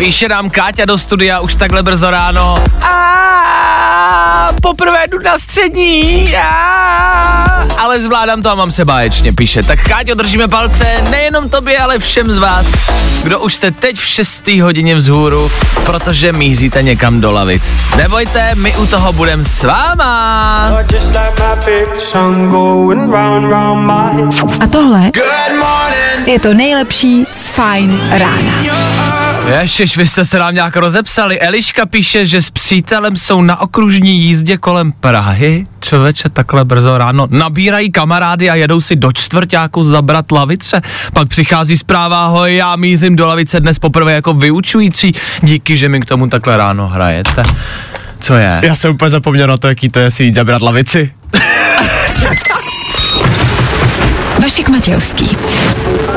Píše nám Káťa do studia už takhle brzo ráno. A poprvé jdu na střední. A, ale zvládám to a mám se báječně, píše. Tak Káťo, držíme palce nejenom tobě, ale všem z vás, kdo už jste teď v 6. hodině vzhůru, protože míříte někam do lavic. Nebojte, my u toho budeme s váma. A tohle je to nejlepší z Fajn rána. Ježiš, vy jste se nám nějak rozepsali. Eliška píše, že s přítelem jsou na okružní jízdě kolem Prahy. Člověče, takhle brzo ráno. Nabírají kamarády a jedou si do čtvrtáku zabrat lavice. Pak přichází zpráva, ahoj, já mízím do lavice dnes poprvé jako vyučující. Díky, že mi k tomu takhle ráno hrajete. Co je? Já jsem úplně zapomněl na to, jaký to je si jít zabrat lavici. Vašek Matějovský.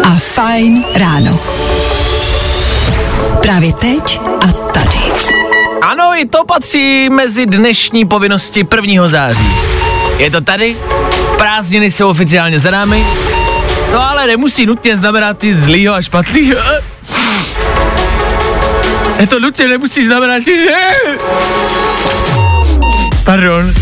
A Fajn ráno. Právě teď a tady. Ano, i to patří mezi dnešní povinnosti 1. září. Je to tady, prázdniny jsou oficiálně za námi, to ale nemusí nutně znamenat ty zlýho a špatnýho. Je to nutně nemusí znamenat ty... Pardon.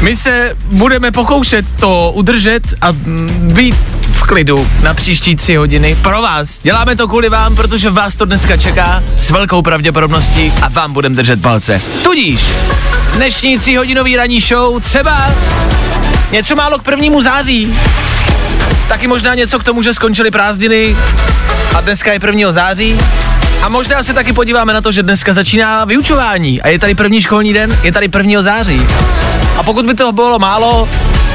My se budeme pokoušet to udržet a mm, být klidu na příští tři hodiny pro vás. Děláme to kvůli vám, protože vás to dneska čeká s velkou pravděpodobností a vám budeme držet palce. Tudíž dnešní tříhodinový ranní show třeba něco málo k prvnímu září. Taky možná něco k tomu, že skončily prázdniny a dneska je 1. září. A možná se taky podíváme na to, že dneska začíná vyučování a je tady první školní den, je tady 1. září. A pokud by toho bylo málo,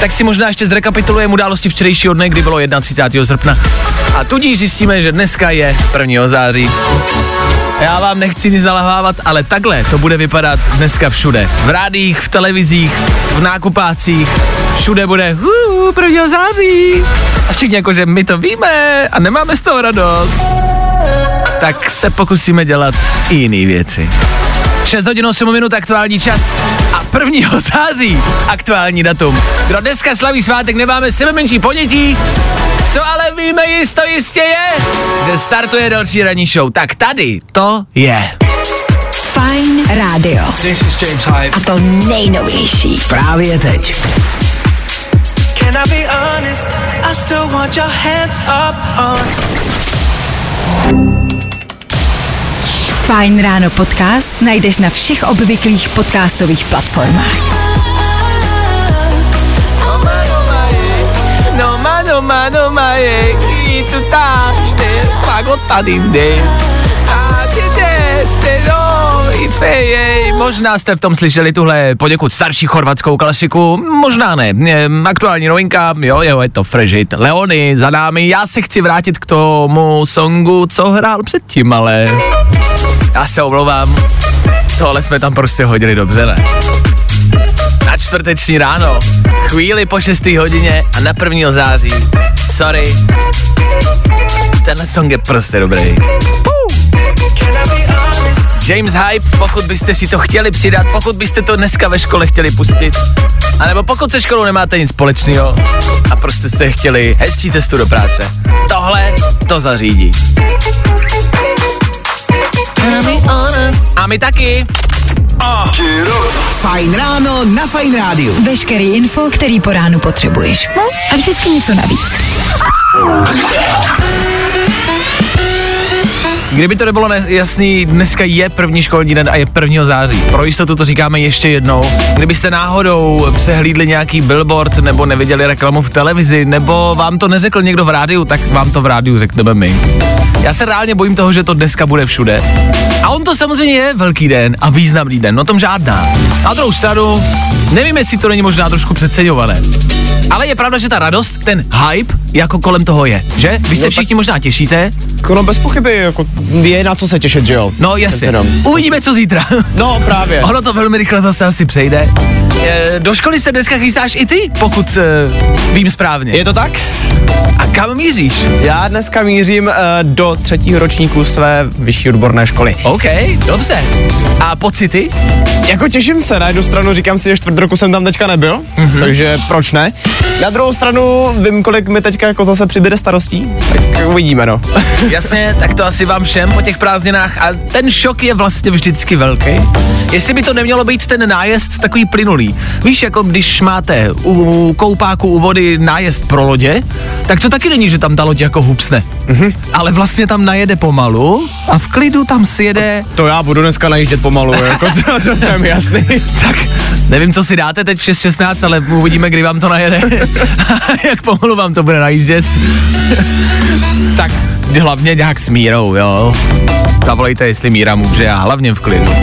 tak si možná ještě zrekapitulujeme události včerejšího dne, kdy bylo 31. srpna. A tudíž zjistíme, že dneska je 1. září. Já vám nechci nic zalahávat, ale takhle to bude vypadat dneska všude. V rádích, v televizích, v nákupácích, všude bude uh, 1. září. A všichni jako, že my to víme a nemáme z toho radost. Tak se pokusíme dělat i jiné věci. 6 hodin 8 minut aktuální čas a 1. září aktuální datum. Kdo dneska slaví svátek, nemáme sebe menší ponětí, co ale víme jisto jistě je, že startuje další ranní show. Tak tady to je. Fajn rádio. This is James Hype. A to nejnovější. Právě teď. Can I be honest? I still want your hands up on. Fajn ráno podcast najdeš na všech obvyklých podcastových platformách. No ma, no ma, no i tu. A i. Možná jste v tom slyšeli tuhle poněkud starší chorvatskou klasiku, možná ne. Aktuální novinka, jo, jo, je to Frežit. Leony za námi, já se chci vrátit k tomu songu, co hrál předtím, ale já se omlouvám, tohle jsme tam prostě hodili dobře, ne? Na čtvrteční ráno, chvíli po 6. hodině a na 1. září. Sorry. Tenhle song je prostě dobrý. James Hype, pokud byste si to chtěli přidat, pokud byste to dneska ve škole chtěli pustit, anebo pokud se školou nemáte nic společného a prostě jste chtěli hezčí cestu do práce. Tohle to zařídí. A my taky. Fajn ráno na Fajn rádiu. Veškerý info, který po ránu potřebuješ. No? A vždycky něco navíc. Kdyby to nebylo ne- jasný, dneska je první školní den a je 1. září. Pro jistotu to říkáme ještě jednou. Kdybyste náhodou přehlídli nějaký billboard nebo neviděli reklamu v televizi, nebo vám to neřekl někdo v rádiu, tak vám to v rádiu řekneme my. Já se reálně bojím toho, že to dneska bude všude. A on to samozřejmě je velký den a významný den, no tom žádná. Na druhou stranu, Nevím, jestli to není možná trošku přeceňované. Ale je pravda, že ta radost, ten hype, jako kolem toho je, že? Vy se No všichni možná těšíte. Kolo bez pochyby, jako je na co se těšit, že jo? No jasně. jenom. Uvidíme, co zítra. No právě. Ono to velmi rychle zase asi přejde. E, do školy se dneska chystáš i ty, pokud e, vím správně. Je to tak? A kam míříš? Já dneska mířím uh, do třetího ročníku své vyšší odborné školy. OK, dobře. A pocity? Jako těším se, na jednu stranu říkám si, že čtvrt roku jsem tam teďka nebyl, mm-hmm. takže proč ne? Na druhou stranu vím, kolik mi teďka jako zase přibyde starostí, tak uvidíme no. Jasně, tak to asi vám všem po těch prázdninách a ten šok je vlastně vždycky velký. Jestli by to nemělo být ten nájezd takový plynulý. Víš, jako když máte u koupáku u vody nájezd pro lodě, tak to taky není, že tam ta loď jako hupsne. Mm-hmm. Ale vlastně tam najede pomalu a v klidu tam si jede To já budu dneska najíždět pomalu, jako to, to, to je mi jasný. Tak, nevím, co si dáte teď v 6.16, ale uvidíme, kdy vám to najede. Jak pomalu vám to bude najíždět. tak hlavně nějak s mírou, jo. Zavolejte, jestli míra může a hlavně v klidu.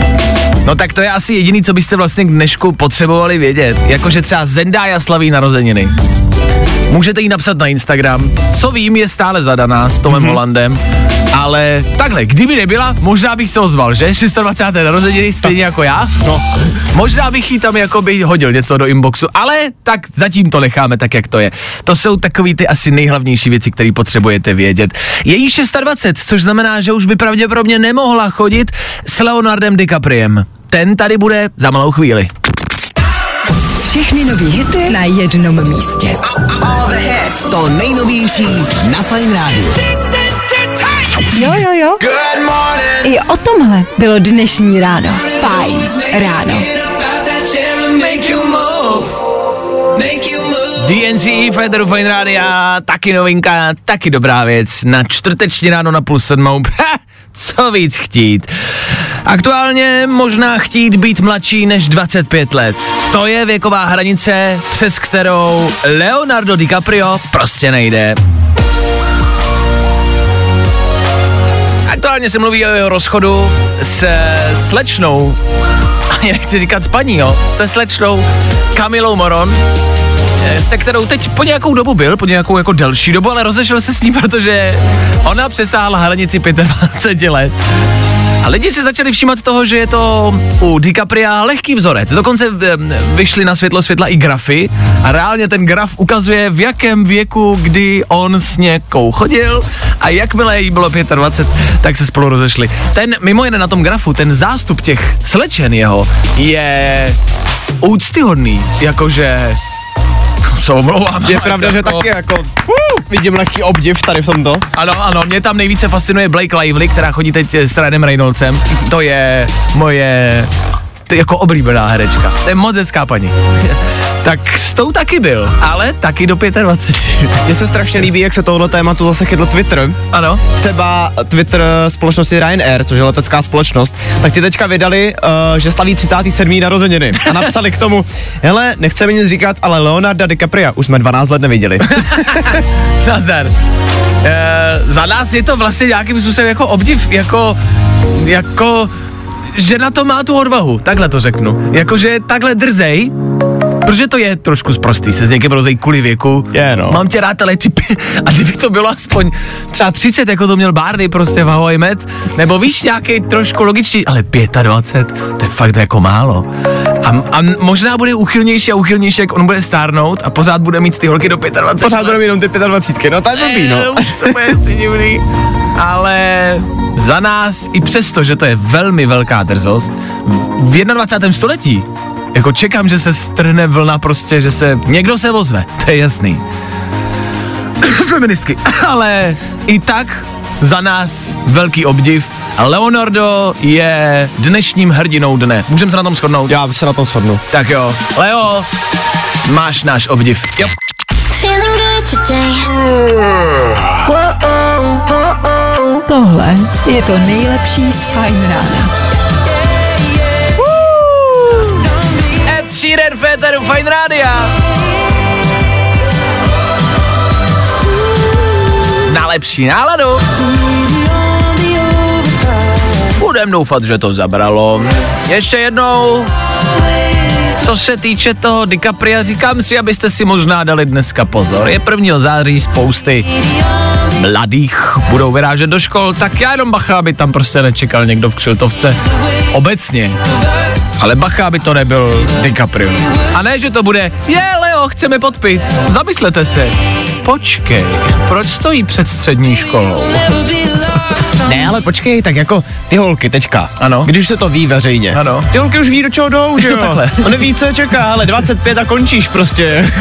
No tak to je asi jediný, co byste vlastně k dnešku potřebovali vědět. Jakože třeba Zendaya slaví narozeniny. Můžete jí napsat na Instagram. Co vím, je stále zadaná s Tomem mm-hmm. Hollandem. Ale takhle, kdyby nebyla, možná bych se ozval, že? 26. narozeniny, stejně jako já. No, Možná bych jí tam jakoby hodil něco do inboxu, ale tak zatím to necháme tak, jak to je. To jsou takový ty asi nejhlavnější věci, které potřebujete vědět. Je jí 26, což znamená, že už by pravděpodobně nemohla chodit s Leonardem DiCapriem. Ten tady bude za malou chvíli. Všechny nový hity na jednom místě. to nejnovější na Fine Radio. Jo, jo, jo. I o tomhle bylo dnešní ráno. Fajn ráno. DNC, Federu Fine Rádia, taky novinka, taky dobrá věc. Na čtvrteční ráno na půl sedmou. Co víc chtít. Aktuálně možná chtít být mladší než 25 let. To je věková hranice, přes kterou Leonardo DiCaprio prostě nejde. Aktuálně se mluví o jeho rozchodu s slečnou, ani nechci říkat s paní, jo, se slečnou Kamilou Moron, se kterou teď po nějakou dobu byl, po nějakou jako delší dobu, ale rozešel se s ní, protože ona přesáhla hranici 25 let. A lidi si začali všímat toho, že je to u DiCapria lehký vzorec. Dokonce eh, vyšly na světlo světla i grafy a reálně ten graf ukazuje, v jakém věku, kdy on s někou chodil a jakmile jí bylo 25, tak se spolu rozešli. Ten, mimo jiné na tom grafu, ten zástup těch slečen jeho je úctyhodný, jakože se omlouvám. Je pravda, že jako- taky jako uh, vidím lehký obdiv tady v tomto. Ano, ano, mě tam nejvíce fascinuje Blake Lively, která chodí teď s Ryanem Reynoldsem. To je moje to je jako oblíbená herečka. To je moc hezká paní. Tak s tou taky byl, ale taky do 25. Mně se strašně líbí, jak se tohle tématu zase chytl Twitter. ano. Třeba Twitter společnosti Ryanair, což je letecká společnost, tak ti teďka vydali, uh, že slaví 37. narozeniny a napsali k tomu, hele, nechceme nic říkat, ale Leonarda DiCapria už jsme 12 let neviděli. Nazdar. E, za nás je to vlastně nějakým způsobem jako obdiv, jako, jako, že na to má tu odvahu, takhle to řeknu. Jakože takhle drzej, Protože to je trošku zprostý se s někým rozejít kvůli věku. Je, no. Mám tě rád, ale typy. A kdyby to bylo aspoň třeba 30, jako to měl Barney prostě v I Met, nebo víš, nějaký trošku logičtější, ale 25, to je fakt jako málo. A, a možná bude uchylnější a uchylnější, jak on bude stárnout a pořád bude mít ty holky do 25. Pořád budeme jenom ty 25, no to je blbý, no. Eh, Už to bude asi divný. Ale za nás, i přesto, že to je velmi velká drzost, v 21. století, jako čekám, že se strhne vlna prostě, že se, někdo se ozve, to je jasný. Feministky. Ale i tak za nás velký obdiv. Leonardo je dnešním hrdinou dne. Můžeme se na tom shodnout? Já se na tom shodnu. Tak jo. Leo, máš náš obdiv. Jo. Feeling good today. Tohle je to nejlepší z Fajn rána. Sheeran, Féteru, Fine Rádia. Na lepší náladu. Budem doufat, že to zabralo. Ještě jednou. co se týče toho DiCapria, říkám si, abyste si možná dali dneska pozor. Je 1. září, spousty mladých budou vyrážet do škol, tak já jenom bacha, aby tam prostě nečekal někdo v křiltovce. Obecně. Ale bacha, aby to nebyl DiCaprio. A ne, že to bude, je Leo, chceme podpis. Zamyslete se. Počkej, proč stojí před střední školou? Ne, ale počkej, tak jako ty holky teďka. Ano. Když se to ví veřejně. Ano. Ty holky už ví, do čeho jdou, že jo? Takhle. On neví, co je čeká, ale 25 a končíš prostě.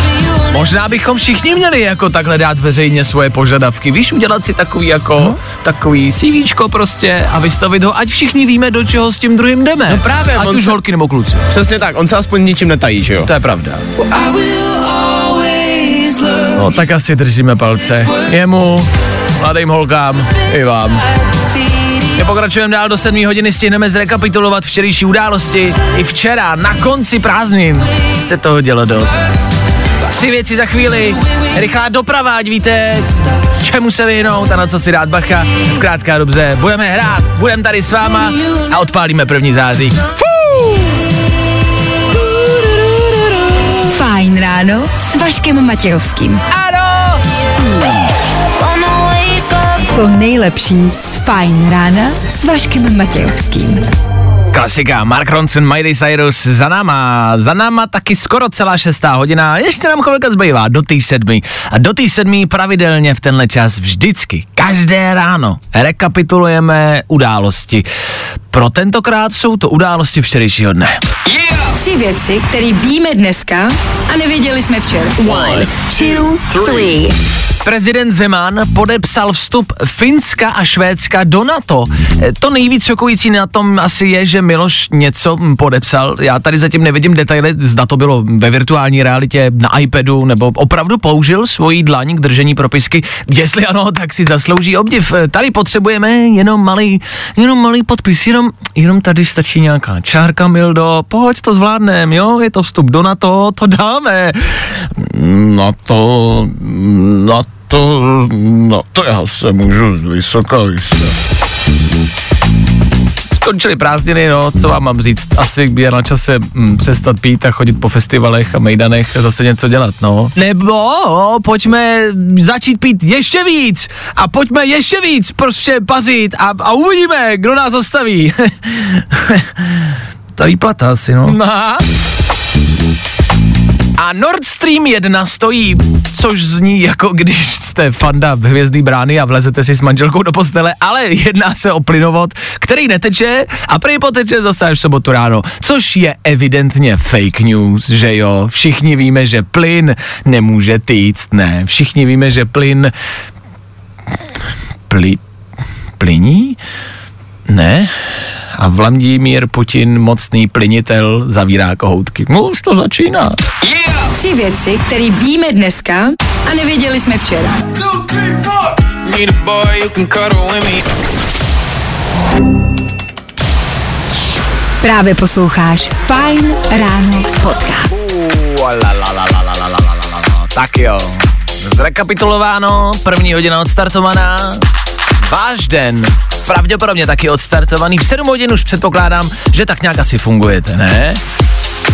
Možná bychom všichni měli jako takhle dát veřejně svoje požadavky. Víš, udělat si takový jako, no. takový CVčko prostě a vystavit ho, ať všichni víme, do čeho s tím druhým jdeme. No právě, Ať on už se- holky nebo kluci. Přesně tak, on se aspoň ničím netají, že jo? To je pravda. No tak asi držíme palce. Jemu, mladým holkám, i vám. My pokračujeme dál do 7 hodiny, stihneme zrekapitulovat včerejší události. I včera, na konci prázdnin, se toho dělo dost. Tři věci za chvíli, rychlá doprava, ať víte, čemu se vyhnout a na co si dát bacha. Zkrátka dobře, budeme hrát, budeme tady s váma a odpálíme první září. Fajn ráno s Vaškem Matějovským. Ano! To nejlepší z Fajn rána s Vaškem Matějovským. Klasika, Mark Ronson, Miley Cyrus za náma, za náma taky skoro celá šestá hodina, ještě nám chvilka zbývá do té sedmi. A do té sedmi pravidelně v tenhle čas vždycky, každé ráno, rekapitulujeme události. Pro tentokrát jsou to události včerejšího dne. Tři věci, které víme dneska a nevěděli jsme včera. One, two, three. Prezident Zeman podepsal vstup Finska a Švédska do NATO. E, To nejvíc šokující na tom asi je, že Miloš něco podepsal. Já tady zatím nevidím detaily, zda to bylo ve virtuální realitě, na iPadu, nebo opravdu použil svoji dlaň k držení propisky. Jestli ano, tak si zaslouží obdiv. E, Tady potřebujeme jenom malý, jenom malý podpis, jenom, jenom tady stačí nějaká čárka, Mildo, pojď to zvládnem, jo, je to vstup do NATO, to dáme. Na to, na to, na to já se můžu z vysoka vysvět. Skončily prázdniny, no, co vám mám říct, asi je na čase mm, přestat pít a chodit po festivalech a mejdanech a zase něco dělat, no. Nebo pojďme začít pít ještě víc a pojďme ještě víc prostě pazit a, a uvidíme, kdo nás zastaví. Ta výplata asi, no. Aha. A Nord Stream 1 stojí, což zní jako když jste fanda hvězdný brány a vlezete si s manželkou do postele, ale jedná se o plynovod, který neteče a prý poteče zase až v sobotu ráno, což je evidentně fake news, že jo? Všichni víme, že plyn nemůže týct, ne? Všichni víme, že plyn... Pli... Plyní? Ne? A Vladimír Putin, mocný plinitel, zavírá kohoutky. No už to začíná. Tři věci, které víme dneska a nevěděli jsme včera. me the boy you can cuddle with me. Právě posloucháš Fajn ráno podcast. Tak jo, zrekapitulováno, první hodina odstartovaná, váš den, pravděpodobně taky odstartovaný, v 7 hodin už předpokládám, že tak nějak asi fungujete, ne?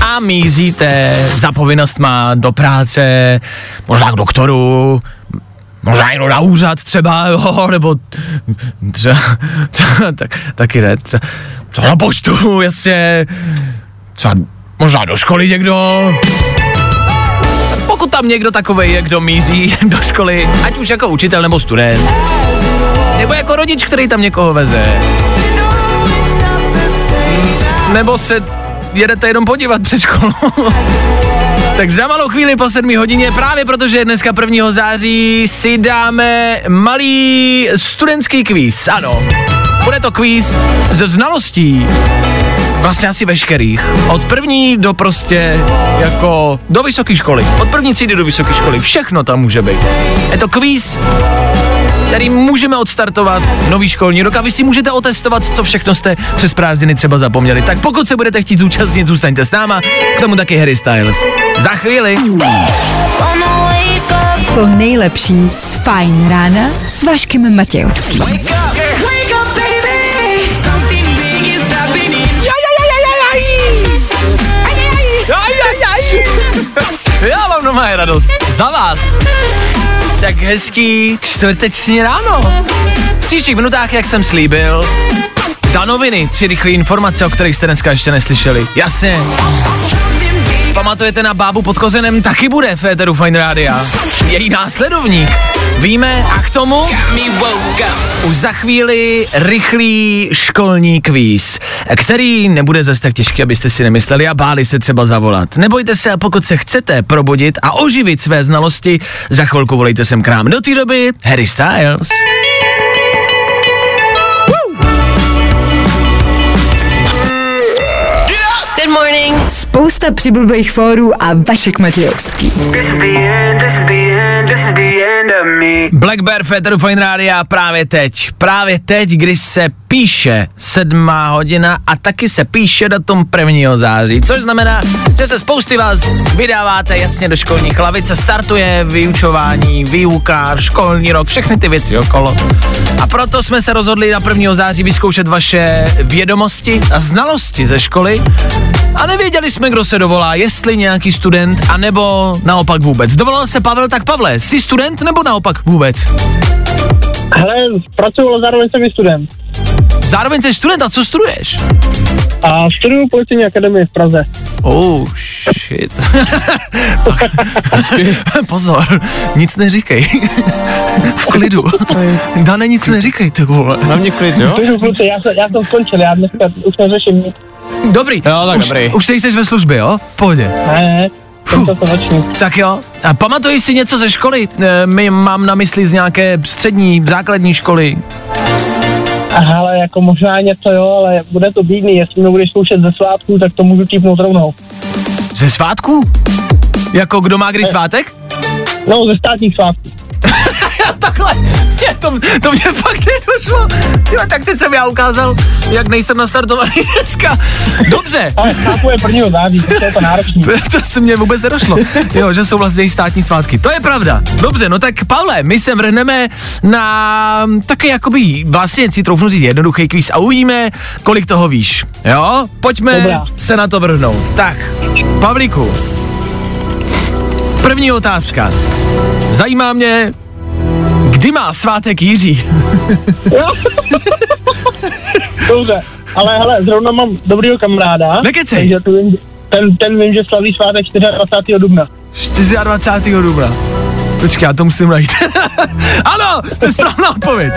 A mízíte za povinnostma do práce, možná k doktoru, možná jenom na úřad třeba, jo, nebo třeba, třeba tak, taky ne, třeba, třeba na poštu, jasně, třeba možná do školy někdo, pokud tam někdo takovej je, kdo míří do školy, ať už jako učitel nebo student, nebo jako rodič, který tam někoho veze, nebo se jedete jenom podívat před školou. tak za malou chvíli po 7 hodině, právě protože dneska 1. září, si dáme malý studentský kvíz. Ano, bude to kvíz ze znalostí vlastně asi veškerých. Od první do prostě jako do vysoké školy. Od první třídy do vysoké školy. Všechno tam může být. Je to kvíz, který můžeme odstartovat nový školní rok a vy si můžete otestovat, co všechno jste přes prázdniny třeba zapomněli. Tak pokud se budete chtít zúčastnit, zůstaňte s náma. K tomu taky Harry Styles. Za chvíli. To nejlepší z Fajn rána s Vaškem Matějovským. Má radost. Za vás. Tak hezký čtvrteční ráno. V příštích minutách, jak jsem slíbil, danoviny, tři rychlé informace, o kterých jste dneska ještě neslyšeli. Jasně. Pamatujete na bábu pod kozenem, taky bude Féteru Fine Rádia. Její následovník. Víme a k tomu už za chvíli rychlý školní kvíz, který nebude zase tak těžký, abyste si nemysleli a báli se třeba zavolat. Nebojte se a pokud se chcete probudit a oživit své znalosti, za chvilku volejte sem k nám. Do té doby Harry Styles. Good morning. Spousta přibulbých fórů a Vašek Matějovský. Black Bear Féteru Fine Rádia právě teď. Právě teď, kdy se píše sedmá hodina a taky se píše datum 1. září, což znamená, že se spousty vás vydáváte jasně do školních lavic a startuje vyučování, výuka, školní rok, všechny ty věci okolo. A proto jsme se rozhodli na 1. září vyzkoušet vaše vědomosti a znalosti ze školy a nevěděli jsme, kdo se dovolá, jestli nějaký student, anebo naopak vůbec. Dovolal se Pavel, tak Pavle, jsi student nebo naopak vůbec? Hele, pracuji, ale zároveň jsem i student. Zároveň jsi student a co studuješ? A studuju policejní akademii v Praze. Oh, shit. Pozor, nic neříkej. v klidu. Dane, nic neříkej, ty vole. Na mě klid, jo? Studuju já, jsem, já jsem skončil, já dneska už neřeším nic. Dobrý. Jo, tak už, dobrý. Už nejsi ve službě, jo? V pohodě. Ne, ne. Tak jo. A pamatuješ si něco ze školy? E, my mám na mysli z nějaké střední, základní školy. A hele, jako možná něco jo, ale bude to bídný, jestli mě budeš zkoušet ze svátku, tak to můžu típnout rovnou. Ze svátku? Jako kdo má kdy svátek? No, ze státních svátků. Takhle, to, to mě fakt nedošlo. Jo, tak teď jsem já ukázal, jak nejsem nastartovaný dneska. Dobře, Ale chápu je 1. září, takže je to náročný. to se mě vůbec nedošlo. Jo, že jsou vlastně i státní svátky. To je pravda. Dobře, no tak Pavle, my se vrhneme na taky jakoby vlastně si troufnu říct jednoduchý kvíz a uvidíme, kolik toho víš. Jo, pojďme Dobrá. se na to vrhnout. Tak, Pavlíku, první otázka. Zajímá mě, kdy má svátek Jiří? Dobře, ale hele, zrovna mám dobrýho kamaráda. Nekecej. Takže to vím, ten, ten vím, že slaví svátek 24. dubna. 24. dubna. Počkej, já to musím najít. ano, to je správná odpověď.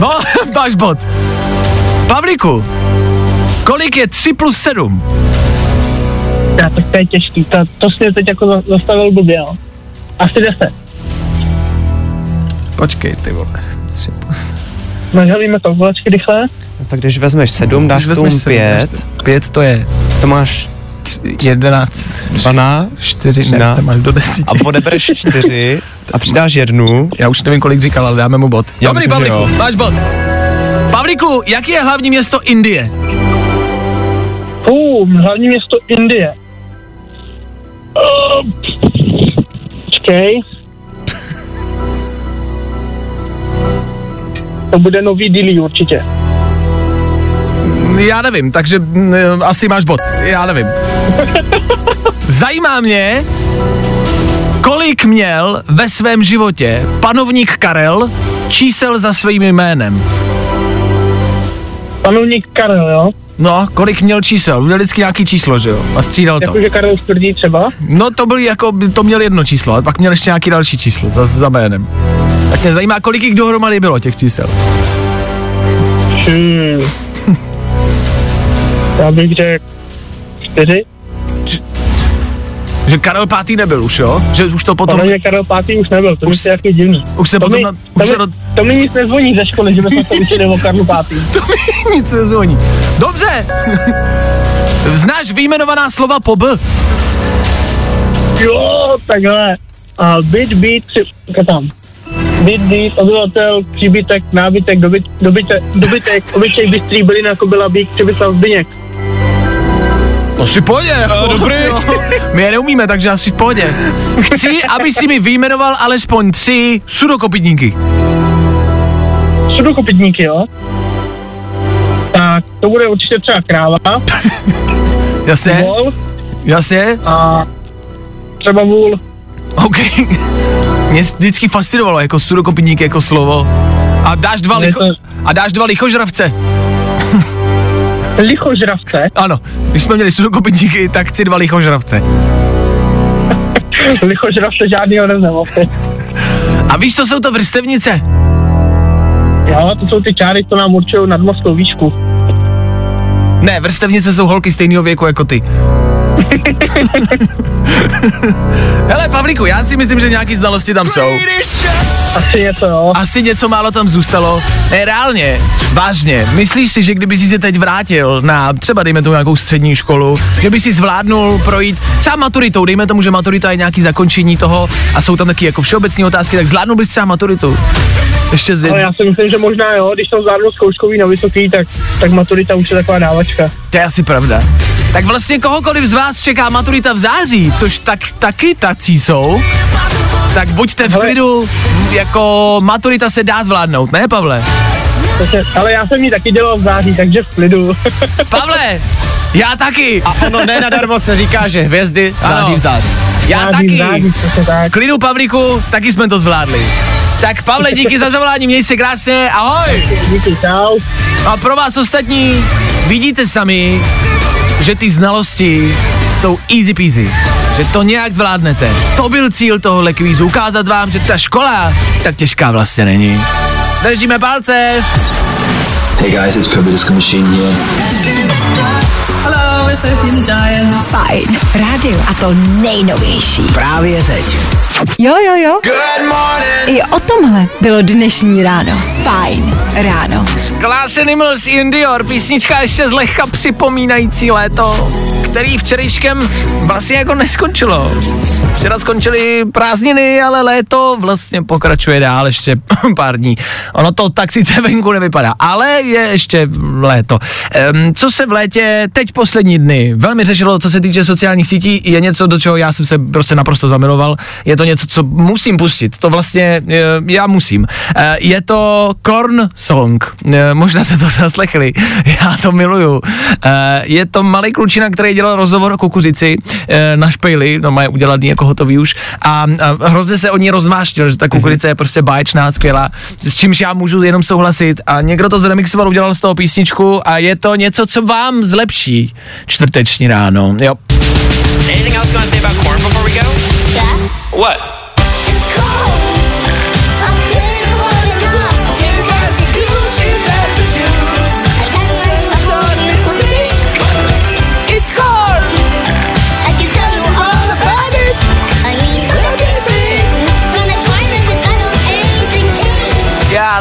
No, máš bod. Pavlíku, kolik je 3 plus 7? Já, tak to je těžký, to, to si teď jako za- zastavil blbě, jo. Asi 10. Počkej, ty vole. 3 plus... Nažalíme kalkulačky rychle. No, tak když vezmeš 7, dáš k tomu 5, 5 to je to máš 11, 12 4, ne, 13 to máš do 10. a odebereš 4 a přidáš jednu. Já už nevím, kolik říkal, ale dáme mu bod. Já Dobrý, myslím, Pavlíku, máš bod. Pavlíku, jaký je hlavní město Indie? Uh, hlavní město Indie. Uh, počkej. To bude nový Dili určitě. Já nevím, takže mm, asi máš bod. Já nevím. Zajímá mě, kolik měl ve svém životě panovník Karel čísel za svým jménem. Panovník Karel, jo? No, kolik měl čísel? Měl vždycky nějaký číslo, že jo? A střídal to. Jakože Karel čtvrtý třeba. No to byl jako, to měl jedno číslo, ale pak měl ještě nějaký další číslo za, za jménem. Tak mě zajímá, kolik jich dohromady bylo těch čísel. Hmm. Já bych řekl čtyři. Že Karel pátý nebyl už, jo? Že už to potom... Panovník Karel pátý už nebyl, to Už- je jaký divný. Už se To potom... mi, Na, to, už mi, se do, to mi nic nezvoní ze školy, že bychom se učili o Karlu pátý. to mi nic nezvoní. Dobře. Znáš výjmenovaná slova po B? Jo, takhle. A byt, byt, při... tam. Byt, obyvatel, příbytek, nábytek, dobyt, dobytek, dobytek, obyčej, bystrý, bylina, kobila, bík, Přibyslav, Zbyněk. No si v pohodě. Jo, dobrý. My je neumíme, takže asi v pohodě. Chci, aby si mi vyjmenoval alespoň tři sudokopitníky. Sudokopitníky, jo? Tak to bude určitě třeba kráva, Jasně? vol Jasně? a třeba vůl. OK. Mě vždycky fascinovalo jako sudokopník jako slovo. A dáš dva, licho, a dáš dva lichožravce. Lichožravce. Ano, když jsme měli sudokopníky, tak chci dva lichožravce. Lichožravce žádnýho neznám. asi. A víš, co jsou to vrstevnice? Jo, to jsou ty čáry, co nám určují nadmořskou výšku. Ne, vrstevnice jsou holky stejného věku jako ty. Hele, Pavlíku, já si myslím, že nějaký znalosti tam jsou. Asi něco, jo. Asi něco málo tam zůstalo. Ne, reálně, vážně, myslíš si, že kdyby si se teď vrátil na třeba dejme tomu nějakou střední školu, že by si zvládnul projít třeba maturitou, dejme tomu, že maturita je nějaký zakončení toho a jsou tam taky jako všeobecné otázky, tak zvládnul bys třeba maturitu. Ještě z Ale já si myslím, že možná jo, když jsem zvládl zkouškový na vysoký, tak, tak maturita už je taková dávačka. To je asi pravda. Tak vlastně kohokoliv z vás čeká maturita v září, což tak taky tací jsou, tak buďte v klidu, jako maturita se dá zvládnout, ne Pavle? Ale já jsem ji taky dělal v září, takže v klidu. Pavle, já taky. A ono ne nadarmo se říká, že hvězdy září v září. Já Září, taky. září, tak. V klidu, Pavlíku, taky jsme to zvládli. Tak Pavle, díky za zavolání, měj se krásně, ahoj. Díky, čau. A pro vás ostatní, vidíte sami, že ty znalosti jsou easy peasy. Že to nějak zvládnete. To byl cíl tohohle kvízu, ukázat vám, že ta škola tak těžká vlastně není. Držíme palce. Hey guys, it's Disco Machine here. Hello, Fajn rádio a to nejnovější. Právě teď. Jo, jo, jo. I o tomhle bylo dnešní ráno. Fajn ráno. Glass Animals in Dior, písnička ještě zlehka připomínající léto, který včerejškem vlastně jako neskončilo. Včera skončily prázdniny, ale léto vlastně pokračuje dál ještě pár dní. Ono to tak sice venku nevypadá, ale je ještě léto. Ehm, co se v létě teď poslední dny velmi řešilo, co se týče sociálních sítí, je něco, do čeho já jsem se prostě naprosto zamiloval. Je to něco, co musím pustit. To vlastně eh, já musím. Eh, Je to Korn Song. Eh, Možná jste to zaslechli. Já to miluju. Eh, Je to malý klučina, který dělal rozhovor o kukuřici eh, na špejli, no mají udělaný jako hotový už a, a hrozně se o ní rozvášnil, že ta kukurice je prostě báječná, skvělá, s čímž já můžu jenom souhlasit a někdo to zremixoval, udělal z toho písničku a je to něco, co vám zlepší čtvrteční ráno, jo. Anything else you want to say about corn before we go? Yeah. What?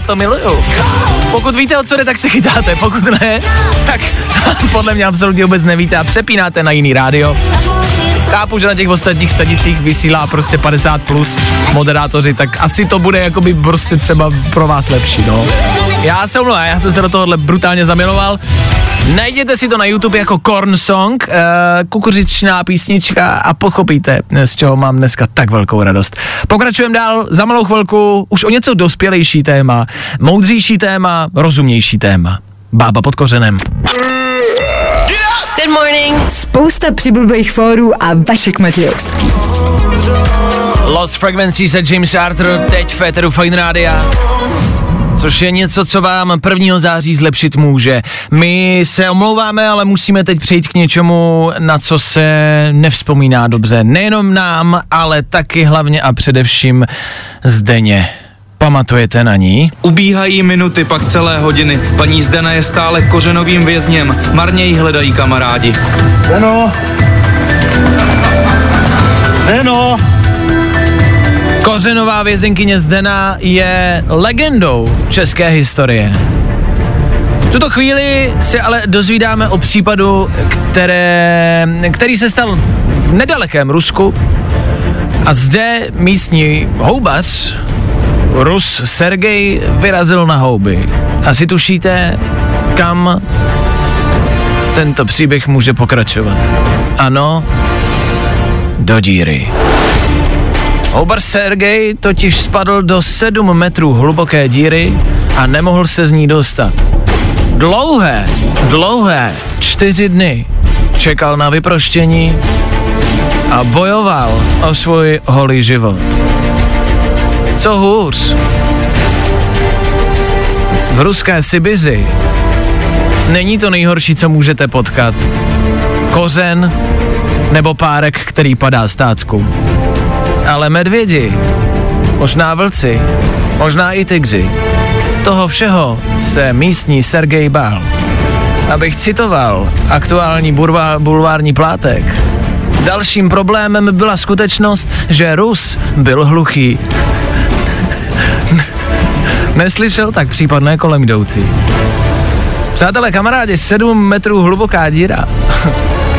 To miluju. Pokud víte, o co jde, tak se chytáte, pokud ne, tak podle mě absolutně vůbec nevíte a přepínáte na jiný rádio. Chápu, že na těch ostatních stanicích vysílá prostě 50 plus moderátoři, tak asi to bude jakoby prostě třeba pro vás lepší, no. Já se omlouvám, já jsem se do tohohle brutálně zamiloval. Najděte si to na YouTube jako Korn Song, uh, kukuřičná písnička a pochopíte, z čeho mám dneska tak velkou radost. Pokračujeme dál, za malou chvilku už o něco dospělejší téma, moudřejší téma, rozumnější téma. Bába pod kořenem. Good morning. Spousta přibulbých fórů a Vašek Matějovský. Lost Frequencies a James Arthur teď v Féteru Fine Rádia. Což je něco, co vám 1. září zlepšit může. My se omlouváme, ale musíme teď přejít k něčemu, na co se nevzpomíná dobře. Nejenom nám, ale taky hlavně a především Zdeně. Pamatujete na ní? Ubíhají minuty, pak celé hodiny. Paní Zdena je stále kořenovým vězněm. Marně jí hledají kamarádi. Ano. Ano. Kořenová vězenkyně Zdena je legendou české historie. V tuto chvíli se ale dozvídáme o případu, které, který se stal v nedalekém Rusku a zde místní houbař, Rus Sergej, vyrazil na houby. Asi tušíte, kam tento příběh může pokračovat. Ano, do díry. Houbar Sergej totiž spadl do 7 metrů hluboké díry a nemohl se z ní dostat. Dlouhé, dlouhé čtyři dny čekal na vyproštění a bojoval o svůj holý život. Co hůř? V ruské Sibiři není to nejhorší, co můžete potkat. Kořen nebo párek, který padá stácku. Ale medvědi, možná vlci, možná i tygři. Toho všeho se místní Sergej bál. Abych citoval aktuální burva, bulvární plátek, dalším problémem byla skutečnost, že Rus byl hluchý. Neslyšel tak případné kolem jdoucí. Přátelé, kamarádi, 7 metrů hluboká díra.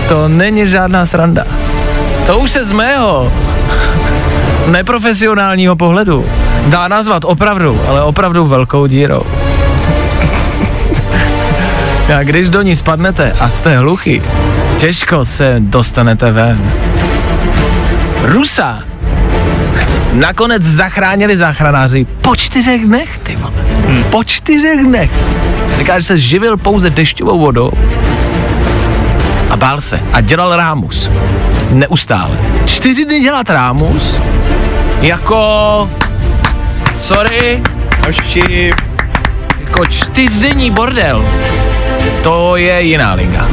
To není žádná sranda. To už se z mého neprofesionálního pohledu dá nazvat opravdu, ale opravdu velkou dírou. A když do ní spadnete a jste hluchý, těžko se dostanete ven. Rusa nakonec zachránili záchranáři po čtyřech dnech, ty vole. Hmm. Po čtyřech dnech. Říká, že se živil pouze dešťovou vodou a bál se a dělal rámus. Neustále. Čtyři dny dělat rámus jako... Sorry. Hoši. Jako čtyřdenní bordel. To je jiná liga.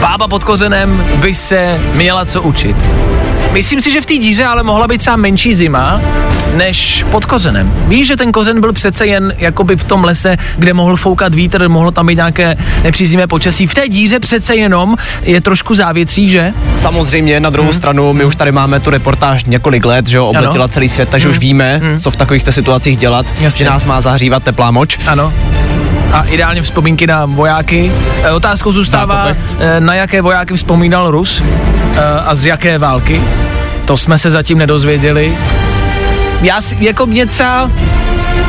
Bába pod kořenem by se měla co učit. Myslím si, že v té díře ale mohla být třeba menší zima, než pod kořenem. Víš, že ten kořen byl přece jen jakoby v tom lese, kde mohl foukat vítr, mohlo tam být nějaké nepříznivé počasí. V té díře přece jenom je trošku závětří, že? Samozřejmě, na druhou hmm. stranu, my už tady máme tu reportáž několik let, že jo, Ano. celý svět, takže Hmm. už víme, Hmm. co v takovýchto situacích dělat, Jasně. že nás má zahřívat teplá moč. Ano. A ideálně vzpomínky na vojáky. E, otázkou zůstává, e, na jaké vojáky vzpomínal Rus e, a z jaké války. To jsme se zatím nedozvěděli. Já jako mě třeba,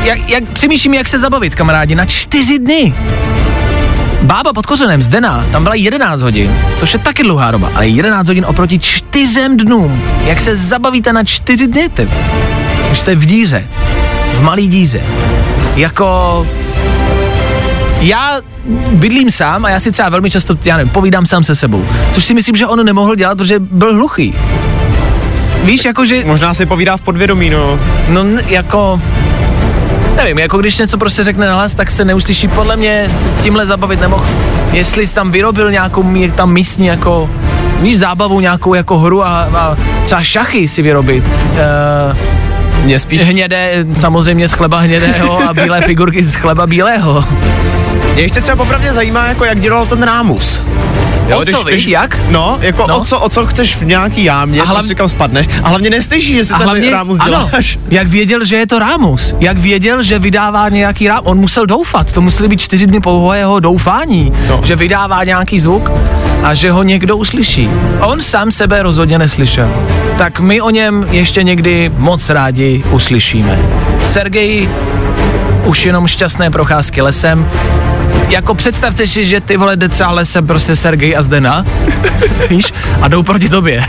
jak, jak přemýšlím, jak se zabavit, kamarádi, na čtyři dny. Bába pod kořenem z Dena, tam byla 11 hodin, což je taky dlouhá doba, ale 11 hodin oproti čtyřem dnům. Jak se zabavíte na čtyři dny, ty? Když jste v díře, v malý díře. Jako, já bydlím sám a já si třeba velmi často, já nevím, povídám sám se sebou. Což si myslím, že on nemohl dělat, protože byl hluchý. Víš, jakože... Možná si povídá v podvědomí, no. No, jako... Nevím, jako když něco prostě řekne nahlas, tak se neuslyší. Podle mě tímhle zabavit nemohl. Jestli jsi tam vyrobil nějakou tam místní jako víš, zábavu, nějakou jako hru a, a třeba šachy si vyrobit. Uh, Mě spíš... hnědé, samozřejmě z chleba hnědého a bílé figurky z chleba bílého. Mě ještě třeba popravdě zajímá, jako jak dělal ten rámus. O co, víš, jak? No, jako No. O, co, o co chceš v nějaký jámě, A hlavně- prostě kam spadneš. A hlavně neslyšíš, že si ten hlavně, rámus ano, děláš. jak věděl, že je to Rámus, jak věděl, že vydává nějaký rám, on musel doufat, to museli být čtyři dny pouhého doufání. No. že vydává nějaký zvuk a že ho někdo uslyší. On sám sebe rozhodně neslyšel. Tak my o něm ještě někdy moc rádi uslyšíme. Sergej už jenom šťastné procházky lesem, jako představte si, že ty vole jde třeba lesem prostě Sergej a Zdena, víš, a jdou proti tobě.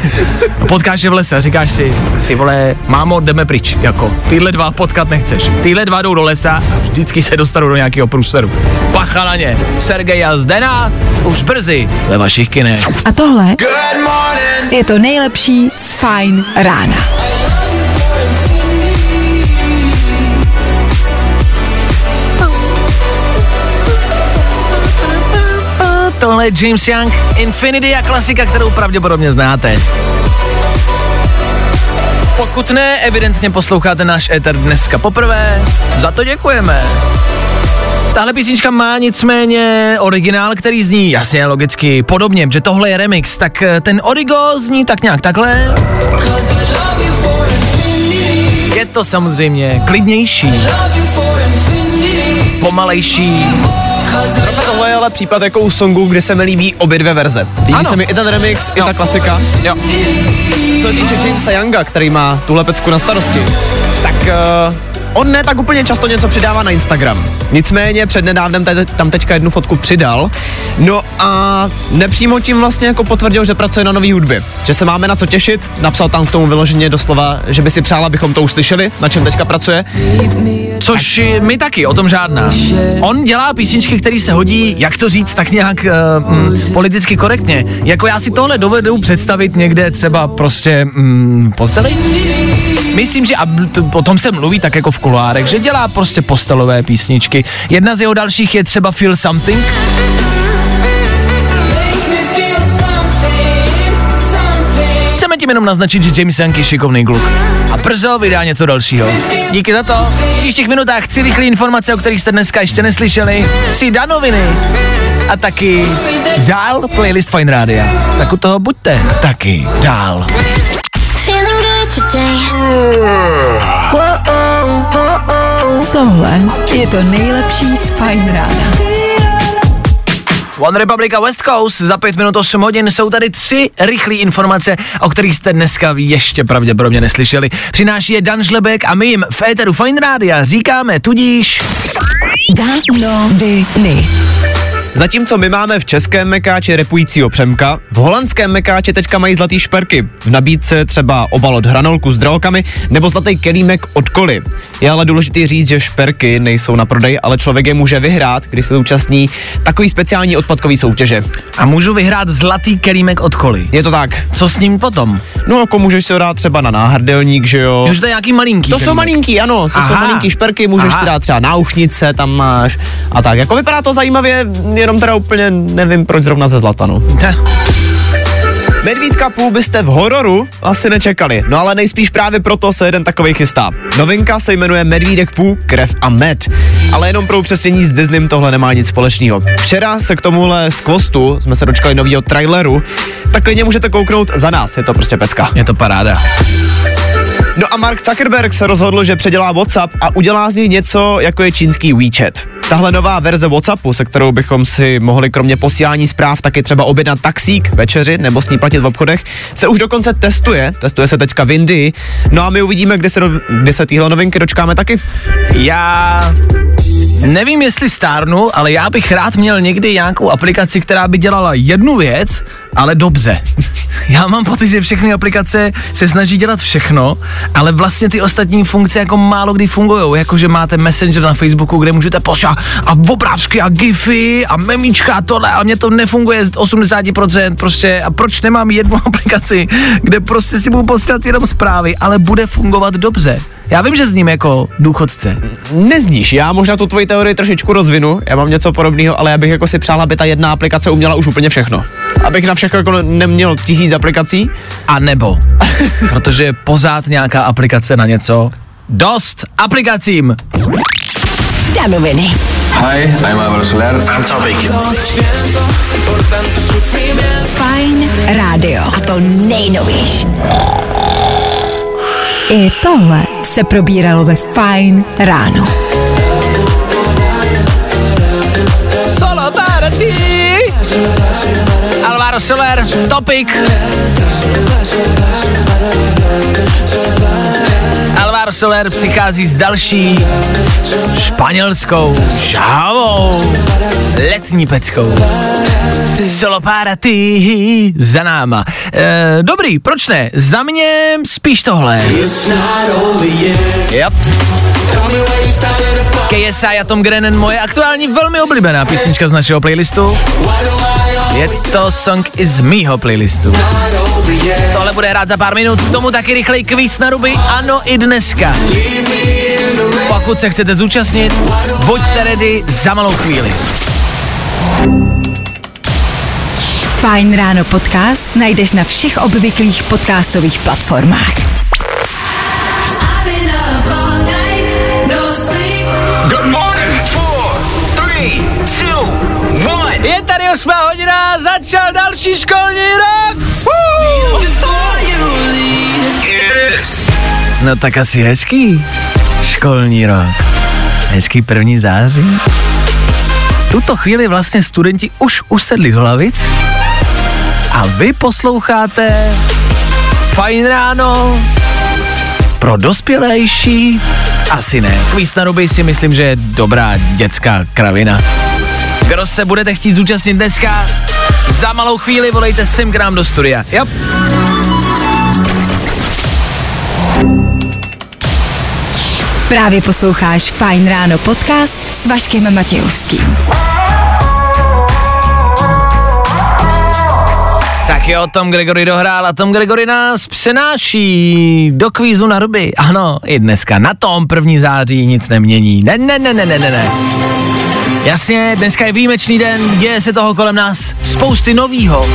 Potkáš je v lese a říkáš si, ty vole, mámo, jdeme pryč, jako, tyhle dva potkat nechceš. Tyhle dva jdou do lesa a vždycky se dostanou do nějakého průseru. Pacha na ně, Sergej a Zdena, už brzy ve vašich kinech. A tohle je to nejlepší z Fine rána. Tohle je James Young, Infinity a klasika, kterou pravděpodobně znáte. Pokud ne, evidentně posloucháte náš éter dneska poprvé, za to děkujeme. Tahle písnička má nicméně originál, který zní jasně, logicky podobně, že tohle je remix, tak eh, ten origo zní tak nějak takhle. Je to samozřejmě klidnější, pomalejší, Tohle je ale případ jako u songu, kde se mi líbí obě dvě verze. Líbí Ano. se mi i ten remix, i Jo. ta klasika. jo. Co týče Jamesa Younga, který má tuhle pecku na starosti, tak uh, On ne tak úplně často něco přidává na Instagram. Nicméně před nedávnem tady, tam teďka jednu fotku přidal. No a nepřímo tím vlastně jako potvrdil, že pracuje na nový hudbě. Že se máme na co těšit. Napsal tam k tomu vyloženě doslova, že by si přál, abychom to uslyšeli, na čem teďka pracuje. Což my taky, o tom žádná. On dělá písničky, které se hodí, jak to říct, tak nějak uh, mm, politicky korektně. Jako já si tohle dovedu představit někde třeba prostě mm, posteli. Myslím, že a o tom se mluví tak jako v kuloárech, že dělá prostě postelové písničky. Jedna z jeho dalších je třeba Feel Something. Chceme tím jenom naznačit, že James Young je šikovný kluk. A brzo vydá něco dalšího. Díky za to. V příštích minutách chci rychlé informace, o kterých jste dneska ještě neslyšeli. Chci danoviny. A taky dál playlist Fine Rádia. Tak u toho buďte taky dál. Tohle je to nejlepší z Fajn rána. One Republic a West Coast za 5 minut 8 hodin jsou tady tři rychlé informace, o kterých jste dneska ještě pravděpodobně neslyšeli. Přináší je Dan Žlebek a my jim v éteru Fine Rádia říkáme tudíž... Danoviny. Zatímco my máme v českém mekáči repujícího Přemka, v holandském mekáči teďka mají zlatý šperky. V nabídce třeba obal od hranolku s drolkami nebo zlatý kelímek od koli. Je ale důležité říct, že šperky nejsou na prodej, ale člověk je může vyhrát, když se zúčastní takový speciální odpadkový soutěže. A můžu vyhrát zlatý kelímek od koly. Je to tak. Co s ním potom? No jako můžeš si ho dát třeba na náhrdelník, že jo. Už to je nějaký malinký To jsou kelímek. malinký, ano, to Aha. jsou malinký šperky, můžeš Aha. si dát třeba náušnice, tam máš a tak. Jako vypadá to zajímavě, jenom teda úplně nevím, proč zrovna ze zlata, no. Medvídka půl byste v hororu asi nečekali, no ale nejspíš právě proto se jeden takový chystá. Novinka se jmenuje Medvídek půl, krev a med. Ale jenom pro upřesnění s Disneym tohle nemá nic společného. Včera se k tomuhle skvostu jsme se dočkali nového traileru, tak klidně můžete kouknout za nás, je to prostě pecka. Je to paráda. No a Mark Zuckerberg se rozhodl, že předělá WhatsApp a udělá z něj něco, jako je čínský WeChat. Tahle nová verze WhatsAppu, se kterou bychom si mohli kromě posílání zpráv taky třeba objednat taxík, večeři nebo s ní platit v obchodech, se už dokonce testuje. Testuje se teďka v Indii. No a my uvidíme, kdy se, do, kdy se týhle novinky dočkáme taky. Já nevím, jestli stárnu, ale já bych rád měl někdy nějakou aplikaci, která by dělala jednu věc, ale dobře. Já mám pocit, že všechny aplikace se snaží dělat všechno, ale vlastně ty ostatní funkce jako málo kdy fungují. Jakože máte Messenger na Facebooku, kde můžete poslat a obrázky a gify a memíčka a tohle a mně to nefunguje z 80% prostě a proč nemám jednu aplikaci, kde prostě si budu posílat jenom zprávy, ale bude fungovat dobře. Já vím, že s ním jako důchodce. Nezníš, já možná tu tvoji teorii trošičku rozvinu, já mám něco podobného, ale já bych jako si přál, aby ta jedna aplikace uměla už úplně všechno. Abych na všechno jako neměl tisíc aplikací. A nebo, protože je pořád nějaká aplikace na něco. Dost aplikacím! Danoviny. Hi, I'm Álvaro Soler. I'm Topic. Fajn rádio. A to nejnovější. I tohle se probíralo ve Fajn ráno. Solo para ti! Alvaro Soler, Topic. Alvaro Soler přichází s další španělskou žávou letní peckou. Solo para ti za náma. E, dobrý, proč ne? Za mě spíš tohle. Yep. KSI a Tom Grennan, moje aktuální velmi oblíbená písnička z našeho playlistu. Je to song i z mýho playlistu. Tohle bude hrát za pár minut, k tomu taky rychlej kvíz na ruby, ano i dneska. Pokud se chcete zúčastnit, buďte ready za malou chvíli. Fajn ráno podcast najdeš na všech obvyklých podcastových platformách. Good morning. Four, three, two, one. Je tady 8 hodina, začal další školní rok! It is. No tak asi hezký školní rok. Hezký první září. Tuto chvíli vlastně studenti už usedli do lavic a vy posloucháte Fajn ráno pro dospělejší Asi ne. Kvíz na ruby si myslím, že je dobrá dětská kravina. Kdo se budete chtít zúčastnit dneska? Za malou chvíli volejte sem k nám do studia. Jo? Právě posloucháš Fajn ráno podcast s Vaškem Matějovským. Tak jo, Tom Gregory dohrál a Tom Gregory nás přenáší do kvízu na ruby. Ano, i dneska na tom první září nic nemění. Ne, ne, ne, ne, ne, ne, ne. Jasně, dneska je výjimečný den, děje se toho kolem nás spousty novýho.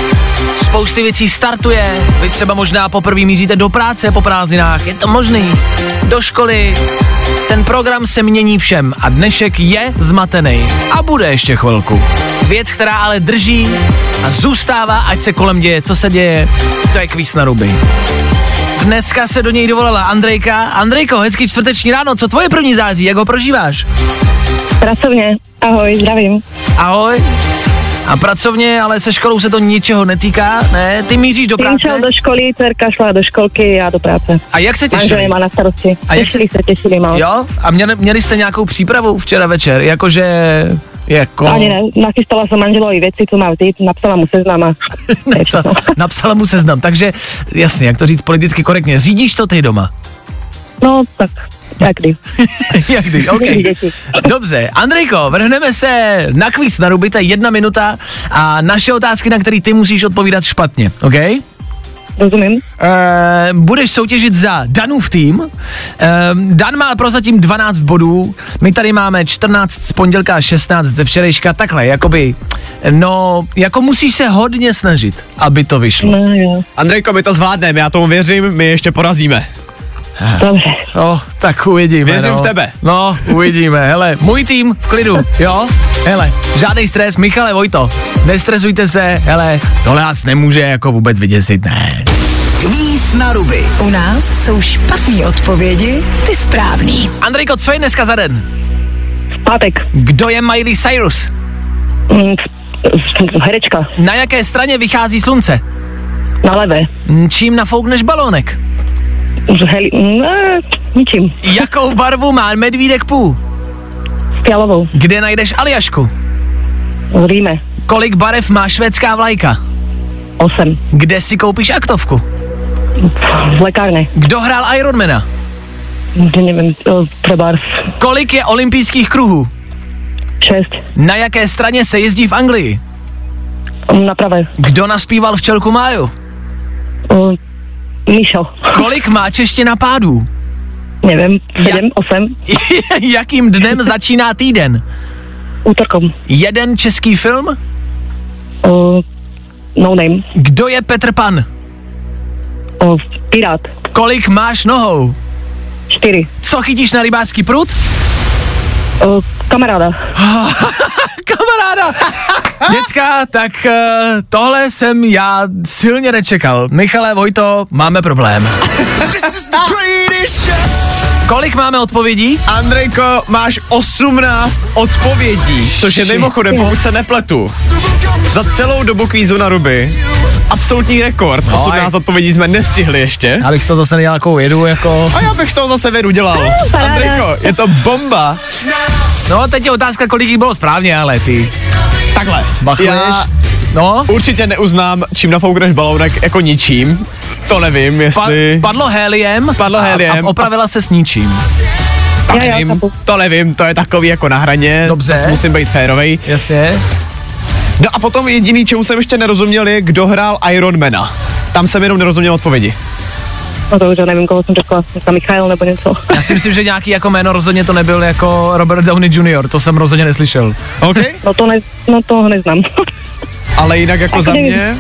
Spousty věcí startuje, vy třeba možná poprvé míříte do práce po prázdninách, je to možný. Do školy, ten program se mění všem a dnešek je zmatený a bude ještě chvilku. Věc, která ale drží a zůstává, ať se kolem děje, co se děje, to je kvíz na ruby. Dneska se do něj dovolala Andrejka. Andrejko, hezký čtvrteční ráno, co tvoje první září, jak ho prožíváš? Pracovně. Ahoj, zdravím. Ahoj. A pracovně, ale se školou se to ničeho netýká, ne? Ty míříš do práce? šel do školy, dcerka šla do školky, já do práce. A jak se těšili? je má na starosti. A jak těšili se, těšili mal. Jo? A měli, měli jste nějakou přípravu včera večer? Jakože... Jako... Ani ne, nachystala jsem manželovi věci, co má vzít, napsala mu seznam a všechno. Napsala mu seznam, takže jasně, jak to říct politicky korektně, řídíš to ty doma? No, tak, jak kdy. Jak kdy, OK. Dobře, Andrejko, vrhneme se na kvíz na ruby, to je jedna minuta a naše otázky, na které ty musíš odpovídat špatně, OK? Rozumím. Uh, budeš soutěžit za Danův tým. Uh, Dan má prozatím 12 bodů, my tady máme 14 z pondělka a 16 ze včerejška, takhle, jakoby, no, jako musíš se hodně snažit, aby to vyšlo. No jo, Andrejko, my to zvládneme, já tomu věřím, my ještě porazíme. Dobře. No, tak uvidíme. Věřím no. v tebe. No, uvidíme. Hele, můj tým v klidu, jo? Hele, žádný stres, Michale Vojto, nestresujte se, hele, tohle nás nemůže jako vůbec vyděsit, ne. Kvíz na ruby. U nás jsou špatné odpovědi, ty správný. Andrejko, co je dneska za den? Pátek. Kdo je Miley Cyrus? Mm, herečka. Na jaké straně vychází slunce? Na levé. Čím nafoukneš balónek? Heli, ne, ničím. Jakou barvu má medvídek pů? Fialovou. Kde najdeš Aljašku? V Ríme. Kolik barev má švédská vlajka? Osm. Kde si koupíš aktovku? V lékárně. Kdo hrál Ironmana? Nevím, o, trebárs. Kolik je olympijských kruhů? Šest. Na jaké straně se jezdí v Anglii? Na pravé. Kdo naspíval včelku Máju? Míšo. Kolik má čeština pádů? Nevím, sedm, osm. Jakým dnem začíná týden? Útorkom. Jeden český film? O, no name. Kdo je Petr Pan? O, pirát. Kolik máš nohou? Čtyři. Co chytíš na rybácký prut? O, kamaráda. Kamaráda! Děcka, tak uh, tohle jsem já silně nečekal. Michale, Vojto, máme problém. Kolik máme odpovědí? Andrejko, máš 18 odpovědí, což je mimochodem, pokud se nepletu. Za celou dobu kvízu na ruby. Absolutní rekord. No, 18 odpovědí jsme nestihli ještě. Abych to zase nedělal jako jedu, jako... A já bych z toho zase vědu dělal. Andrejko, je to bomba. No, teď je otázka, kolik jich bylo správně, ale ty. Takhle. Bachluješ? Já No, určitě neuznám, čím nafoukneš balónek jako ničím. To nevím, pa- jestli... padlo heliem. Padlo a- heliem. A opravila se s ničím. to Já, já, nevím, chápu. to nevím, to je takový jako na hraně. Dobře. Zas musím být férovej. Jasně. No a potom jediný, čemu jsem ještě nerozuměl, je, kdo hrál Ironmana. Tam jsem jenom nerozuměl odpovědi. No to už já nevím, koho jsem řekla. Myslím Michael nebo něco. Já si myslím, že nějaký jako jméno rozhodně to nebyl jako Robert Downey Jr., to jsem rozhodně neslyšel. OK? No to ne, no to neznám. Ale jinak jako Tak za nevím. mě,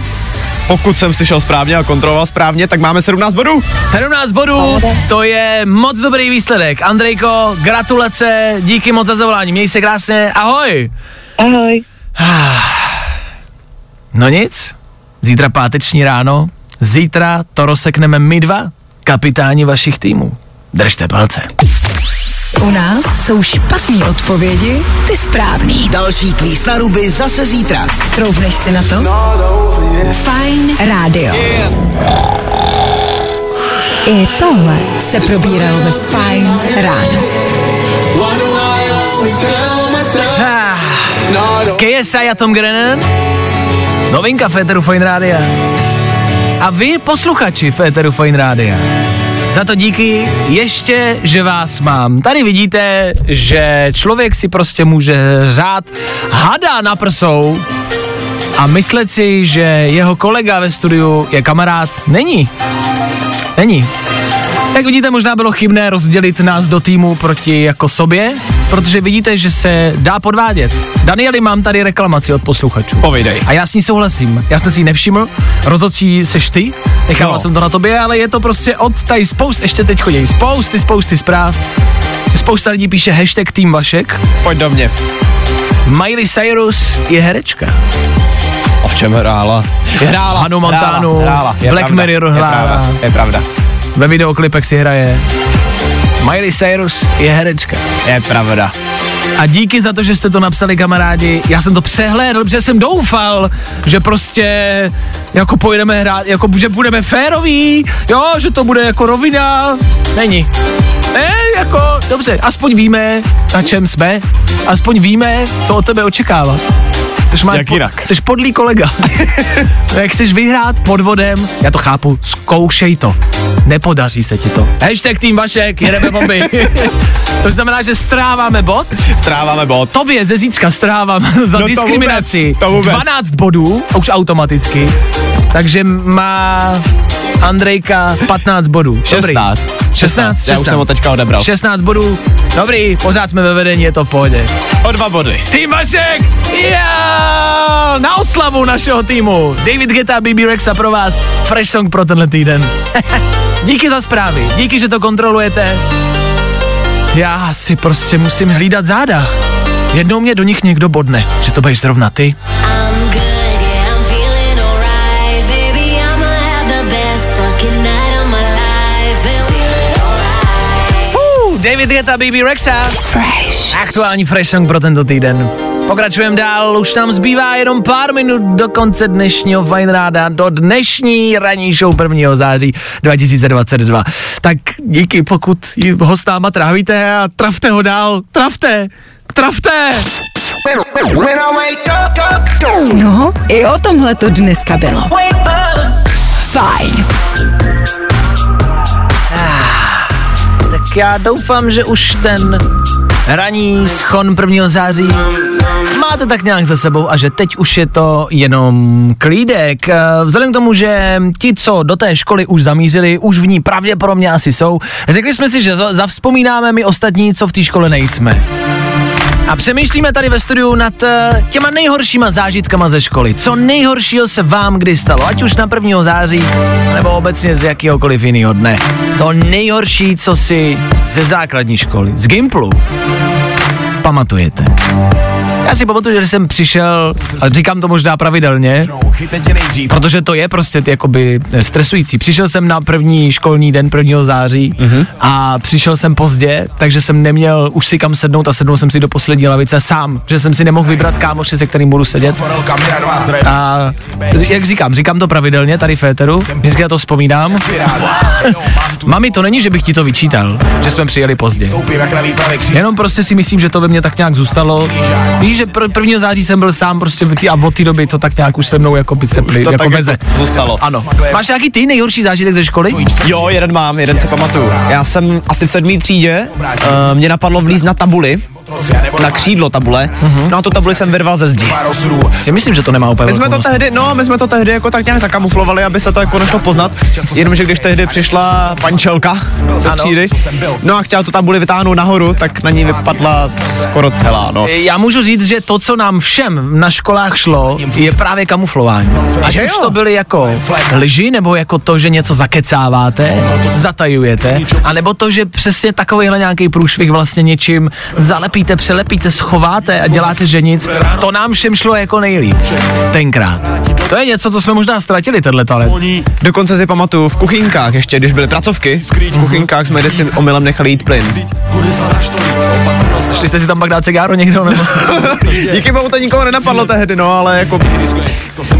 pokud jsem slyšel správně a kontroloval správně, tak máme 17 bodů. 17 bodů, to je moc dobrý výsledek. Andrejko, gratulace, díky moc za zavolání, měj se krásně, ahoj. Ahoj. No nic, zítra páteční ráno, zítra to rozsekneme my dva, kapitáni vašich týmů. Držte palce. U nás jsou špatné odpovědi, ty správný. Další kvíz na ruby zase zítra. Troubneš si na to? Fajn rádio. I tohle se probíralo ve Fine ráno. Ah, KSI a Tom Grennan, novinka Féteru Fine Rádia. A vy, posluchači Féteru Fine Rádia, za to díky ještě, že vás mám. Tady vidíte, že člověk si prostě může řád hada na prsou a myslet si, že jeho kolega ve studiu je kamarád. Není. Není. Jak vidíte, možná bylo chybné rozdělit nás do týmu proti jako sobě, protože vidíte, že se dá podvádět. Danieli, mám tady reklamaci od posluchačů. Povídej. A já s ní souhlasím. Já jsem si ji nevšiml, rozhodčí seš ty, nechával No. jsem to na tobě, ale je to prostě od tady spoust, ještě teď chodí spousty, spousty zpráv. Spousta lidí píše hashtag Tým Vašek. Pojď do mě. Miley Cyrus je herečka. A v čem hrála? Hrála. Hanu Montanu, hrála, hrála. Je Black pravda, Mirror je hrála. pravda, Je pravda. Ve videoklipech si hraje. Miley Cyrus je herečka. Je pravda. A díky za to, že jste to napsali kamarádi, já jsem to přehlédl, protože jsem doufal, že prostě jako pojedeme hrát, jako že budeme féroví, jo, že to bude jako rovina, není. Ne, jako, dobře, aspoň víme, na čem jsme, aspoň víme, co od tebe očekávat. Chceš, mít Jak jinak? Chceš podlý kolega. Jak chceš vyhrát podvodem, já to chápu, zkoušej to. Nepodaří se ti to. Hashtag tým Vašek, jedeme bomby. to znamená, že stráváme bod. Stráváme bod. Tobě ze zítřka strávám za to diskriminaci vůbec, to vůbec. 12 bodů, už automaticky. Takže má Andrejka 15 bodů. Dobrý. 16. 16, Já už jsem ho teďka odebral. 16 bodů. Dobrý, pořád jsme ve vedení, je to v pohodě. O dva body. Tým Vašek! Yeah! Na oslavu našeho týmu. David Geta, BB Rexa pro vás. Fresh song pro tenhle týden. díky za zprávy, díky, že to kontrolujete. Já si prostě musím hlídat záda. Jednou mě do nich někdo bodne, že to budeš zrovna ty. David Geta, BB Rexa. Fresh. Aktuální Fresh song pro tento týden. Pokračujeme dál, už nám zbývá jenom pár minut do konce dnešního Fine Ráda, do dnešní ranní show 1. září 2022. Tak díky, pokud ho s náma trávíte a trafte ho dál, trafte, trafte! No, i o tomhle to dneska bylo. Fajn. Tak já doufám, že už ten ranní schon 1. září máte tak nějak za sebou a že teď už je to jenom klídek. Eh, Vzhledem k tomu, že ti, co do té školy už zamířili, už v ní pravděpodobně asi jsou, řekli jsme si, že za- zavzpomínáme my ostatní, co v té škole nejsme. A přemýšlíme tady ve studiu nad eh, těma nejhoršíma zážitkama ze školy. Co nejhoršího se vám kdy stalo, ať už na 1. září, nebo obecně z jakéhokoliv jiného dne. To nejhorší, co si ze základní školy, z Gimplu, pamatujete. Já si pamatuju, že jsem přišel, a říkám to možná pravidelně, protože to je prostě jakoby stresující. Přišel jsem na první školní den 1. září mm-hmm. a přišel jsem pozdě, takže jsem neměl už si kam sednout a sednul jsem si do poslední lavice sám, že jsem si nemohl vybrat kámoše, se kterým budu sedět. A jak říkám, říkám to pravidelně tady v éteru, vždycky já to vzpomínám. Mami, to není, že bych ti to vyčítal, že jsme přijeli pozdě. Jenom prostě si myslím, že to ve mně tak nějak zůstalo. Víš, že pr- 1. září jsem byl sám prostě v tý- a od té doby to tak nějak už se mnou jako by se pli, To jako meze. jako zůstalo. Ano. Máš nějaký ty nejhorší zážitek ze školy? Jo, jeden mám, jeden si pamatuju. Já jsem asi v sedmý třídě, uh, mě napadlo vlíz na tabuli, na křídlo tabule, no a tu tabuli jsem vyrval ze zdi. Já myslím, že to nemá úplně My jsme to tehdy, no, my jsme to tehdy jako tak nějak zakamuflovali, aby se to jako nešlo poznat. Jenomže když tehdy přišla pančelka do Ano. třídy, no a chtěla tu tabuli vytáhnout nahoru, tak na ní vypadla skoro celá, no. Já můžu říct, že to, co nám všem na školách šlo, je právě kamuflování. Ať Že už to byly jako lži, nebo jako to, že něco zakecáváte, zatajujete, anebo to, že přesně takovýhle nějaký průšvih vlastně něčím zalepíte, přelepíte, schováte a děláte, že nic. To nám všem šlo jako nejlíp. Tenkrát. To je něco, co jsme možná ztratili, tenhle talent. Dokonce si pamatuju v kuchynkách ještě, když byly pracovky, v kuchynkách jsme si omylem nechali jít plyn. Šli jste si tam pak dát cigáro někdo, nebo? Díky bohu to nikoho nenapadlo tehdy, no, ale jako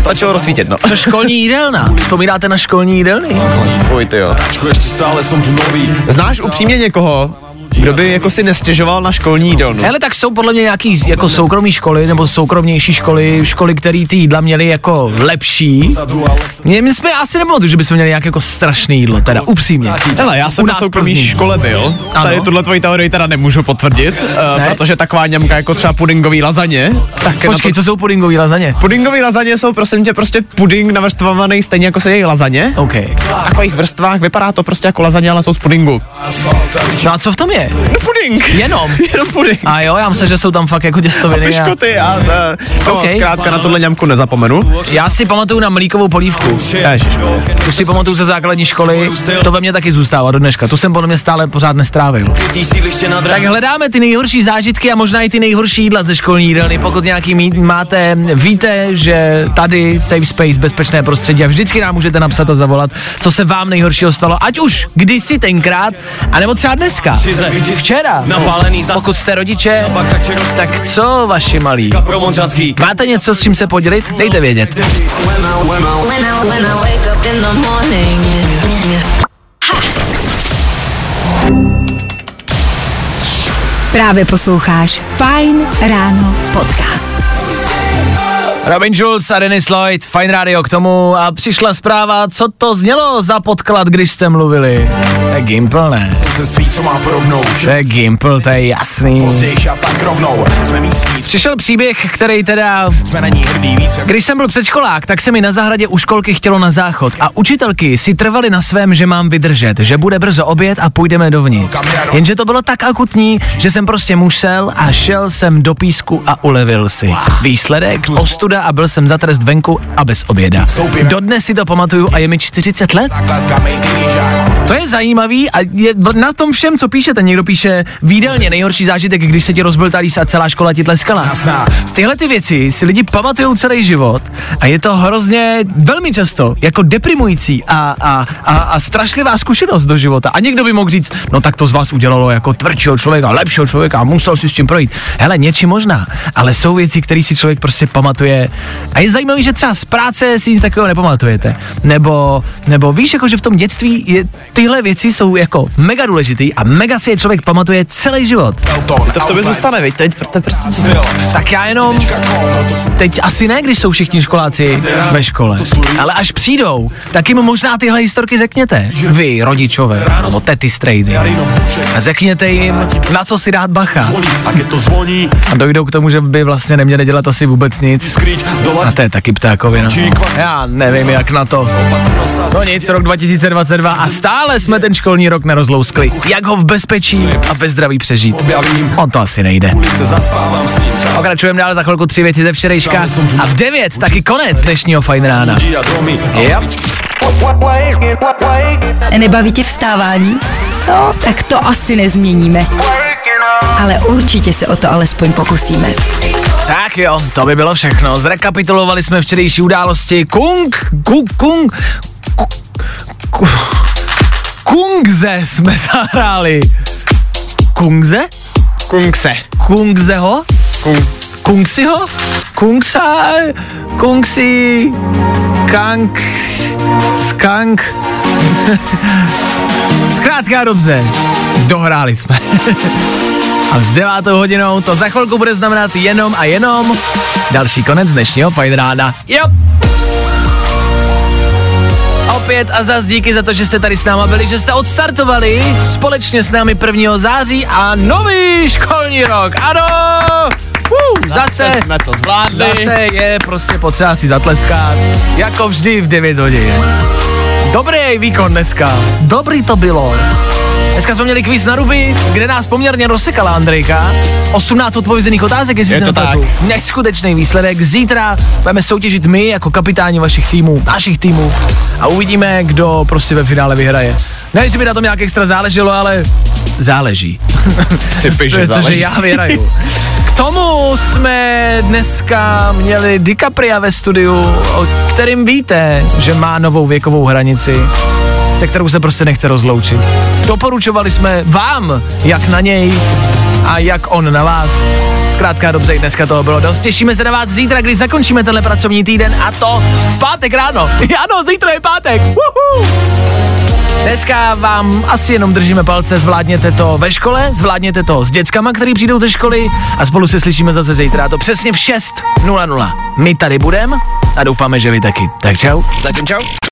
stačilo rozsvítit, no. To školní jídelna. To mi dáte na školní jídelny. Fuj, ty jo. Znáš upřímně někoho, kdo by jako si nestěžoval na školní jídelnu? Ale tak jsou podle mě nějaký jako soukromí školy nebo soukromnější školy, školy, které ty jídla měly jako lepší. Mě, my jsme asi nepamatuju, že bychom měli nějaké jako strašné jídlo, teda upřímně. Hele, já jsem na soukromé škole byl. Ano. Tady tuhle tvoji teorii teda nemůžu potvrdit, Ne? uh, protože taková němka jako třeba pudingový lazaně. Tak Počkej, co jsou pudingový lazaně? Pudingový lazaně jsou prosím tě prostě puding navrstvaný stejně jako se její lazaně. OK. V takových vrstvách vypadá to prostě jako lazaně, ale jsou z pudingu. No a co v tom je? No puding. Jenom. Jenom puding. A jo, já myslím, že jsou tam fakt jako těstoviny. a- Piškoty a uh, no, OK. zkrátka na tohle němku nezapomenu. Já si pamatuju na mlíkovou polívku. Ježiš. Tu si pamatuju ze základní školy, to ve mně taky zůstává do dneška. Tu jsem podle mě stále pořád nestrávil. Tak hledáme ty nejhorší zážitky a možná i ty nejhorší jídla ze školní jídelny. Pokud nějaký mít máte, víte, že tady Safe Space, bezpečné prostředí a vždycky nám můžete napsat a zavolat, co se vám nejhoršího stalo, ať už kdysi tenkrát, anebo třeba dneska, včera. Pokud jste rodiče, tak co vaši malí? Máte něco, s čím se podělit? Dejte vědět. When I, when I wake up in the morning. Právě posloucháš Fine Ráno podcast. Robin Schulz a Dennis Lloyd, Fine Radio k tomu a přišla zpráva, co to znělo za podklad, když jste mluvili. To je Gimple, ne? To je Gimple, to je jasný. Přišel příběh, který teda... Když jsem byl předškolák, tak se mi na zahradě u školky chtělo na záchod a učitelky si trvali na svém, že mám vydržet, že bude brzo oběd a půjdeme dovnitř. Jenže to bylo tak akutní, že jsem prostě musel a šel jsem do písku a ulevil si. Výsledek, ostuda a byl jsem za trest venku a bez oběda. Dodnes si to pamatuju a je mi 40 let. To je zajímavý a je na tom všem, co píšete. Někdo píše výdelně nejhorší zážitek, když se ti rozbil talíř a celá škola ti tleskala. Z tyhle ty věci si lidi pamatují celý život a je to hrozně velmi často jako deprimující a, a, a, a strašlivá zkušenost do života. A někdo by mohl říct, no tak to z vás udělalo jako tvrdšího člověka, lepšího člověka a musel si s tím projít. Hele, něčím možná, ale jsou věci, které si člověk prostě pamatuje. A je zajímavý, že třeba z práce si nic takového nepamatujete. Nebo, nebo víš, jako že v tom dětství je, tyhle věci jsou jako mega důležitý a mega si je člověk pamatuje celý život. To v tobě zůstane, viď, teď, protože prostě... Tak já jenom, teď asi ne, když jsou všichni školáci ve škole, ale až přijdou, tak jim možná tyhle historky řekněte. Vy, rodičové, nebo tety strejdy. A řekněte jim, na co si dát bacha. A dojdou k tomu, že by vlastně neměli dělat asi vůbec nic. A to je taky ptákovina. Já nevím, jak na to. No nic, rok 2022 a stále jsme ten školní rok nerozlouskli. Jak ho v bezpečí a ve zdraví přežít? On to asi nejde. Pokračujeme dál za chvilku tři věci ze včerejška a v devět taky konec dnešního fajn rána. Yep. Nebaví tě vstávání? No, tak to asi nezměníme. Ale určitě se o to alespoň pokusíme. Tak jo, to by bylo všechno. Zrekapitulovali jsme včerejší události. Kung, kung, kung, ku- ku- Kungze jsme zahráli. Kungze? Kungse. Kungzeho? Kung. Kungsiho? Kungsa? Kungsi? Kank? Skank? Zkrátka dobře, dohráli jsme. A s devátou hodinou to za chvilku bude znamenat jenom a jenom další konec dnešního Fajn rána. Jo! Opět a zas díky za to, že jste tady s náma byli, že jste odstartovali společně s námi 1. září a nový školní rok. Ano! Uh, zase, Zase jsme to zvládli. Zase je prostě potřeba si zatleskat, jako vždy v 9 hodin. Dobrý výkon dneska, dobrý to bylo. Dneska jsme měli kvíz na ruby, kde nás poměrně rozsekala Andrejka. 18 odpovězených otázek, jestli Je to nepletu. Neskutečný výsledek. Zítra budeme soutěžit my jako kapitáni vašich týmů, našich týmů a uvidíme, kdo prostě ve finále vyhraje. Ne, že by na tom nějak extra záleželo, ale záleží. Si že Protože záleží. já vyhraju. K tomu jsme dneska měli DiCapria ve studiu, o kterým víte, že má novou věkovou hranici, se kterou se prostě nechce rozloučit. Doporučovali jsme vám, jak na něj a jak on na vás. Zkrátka dobře, dneska toho bylo dost. Těšíme se na vás zítra, když zakončíme tenhle pracovní týden a to v pátek ráno. ano, zítra je pátek. Uhu. Dneska vám asi jenom držíme palce, zvládněte to ve škole, zvládněte to s dětskama, který přijdou ze školy a spolu se slyšíme zase zítra. To přesně v 6.00. My tady budeme a doufáme, že vy taky. Tak čau. Čau.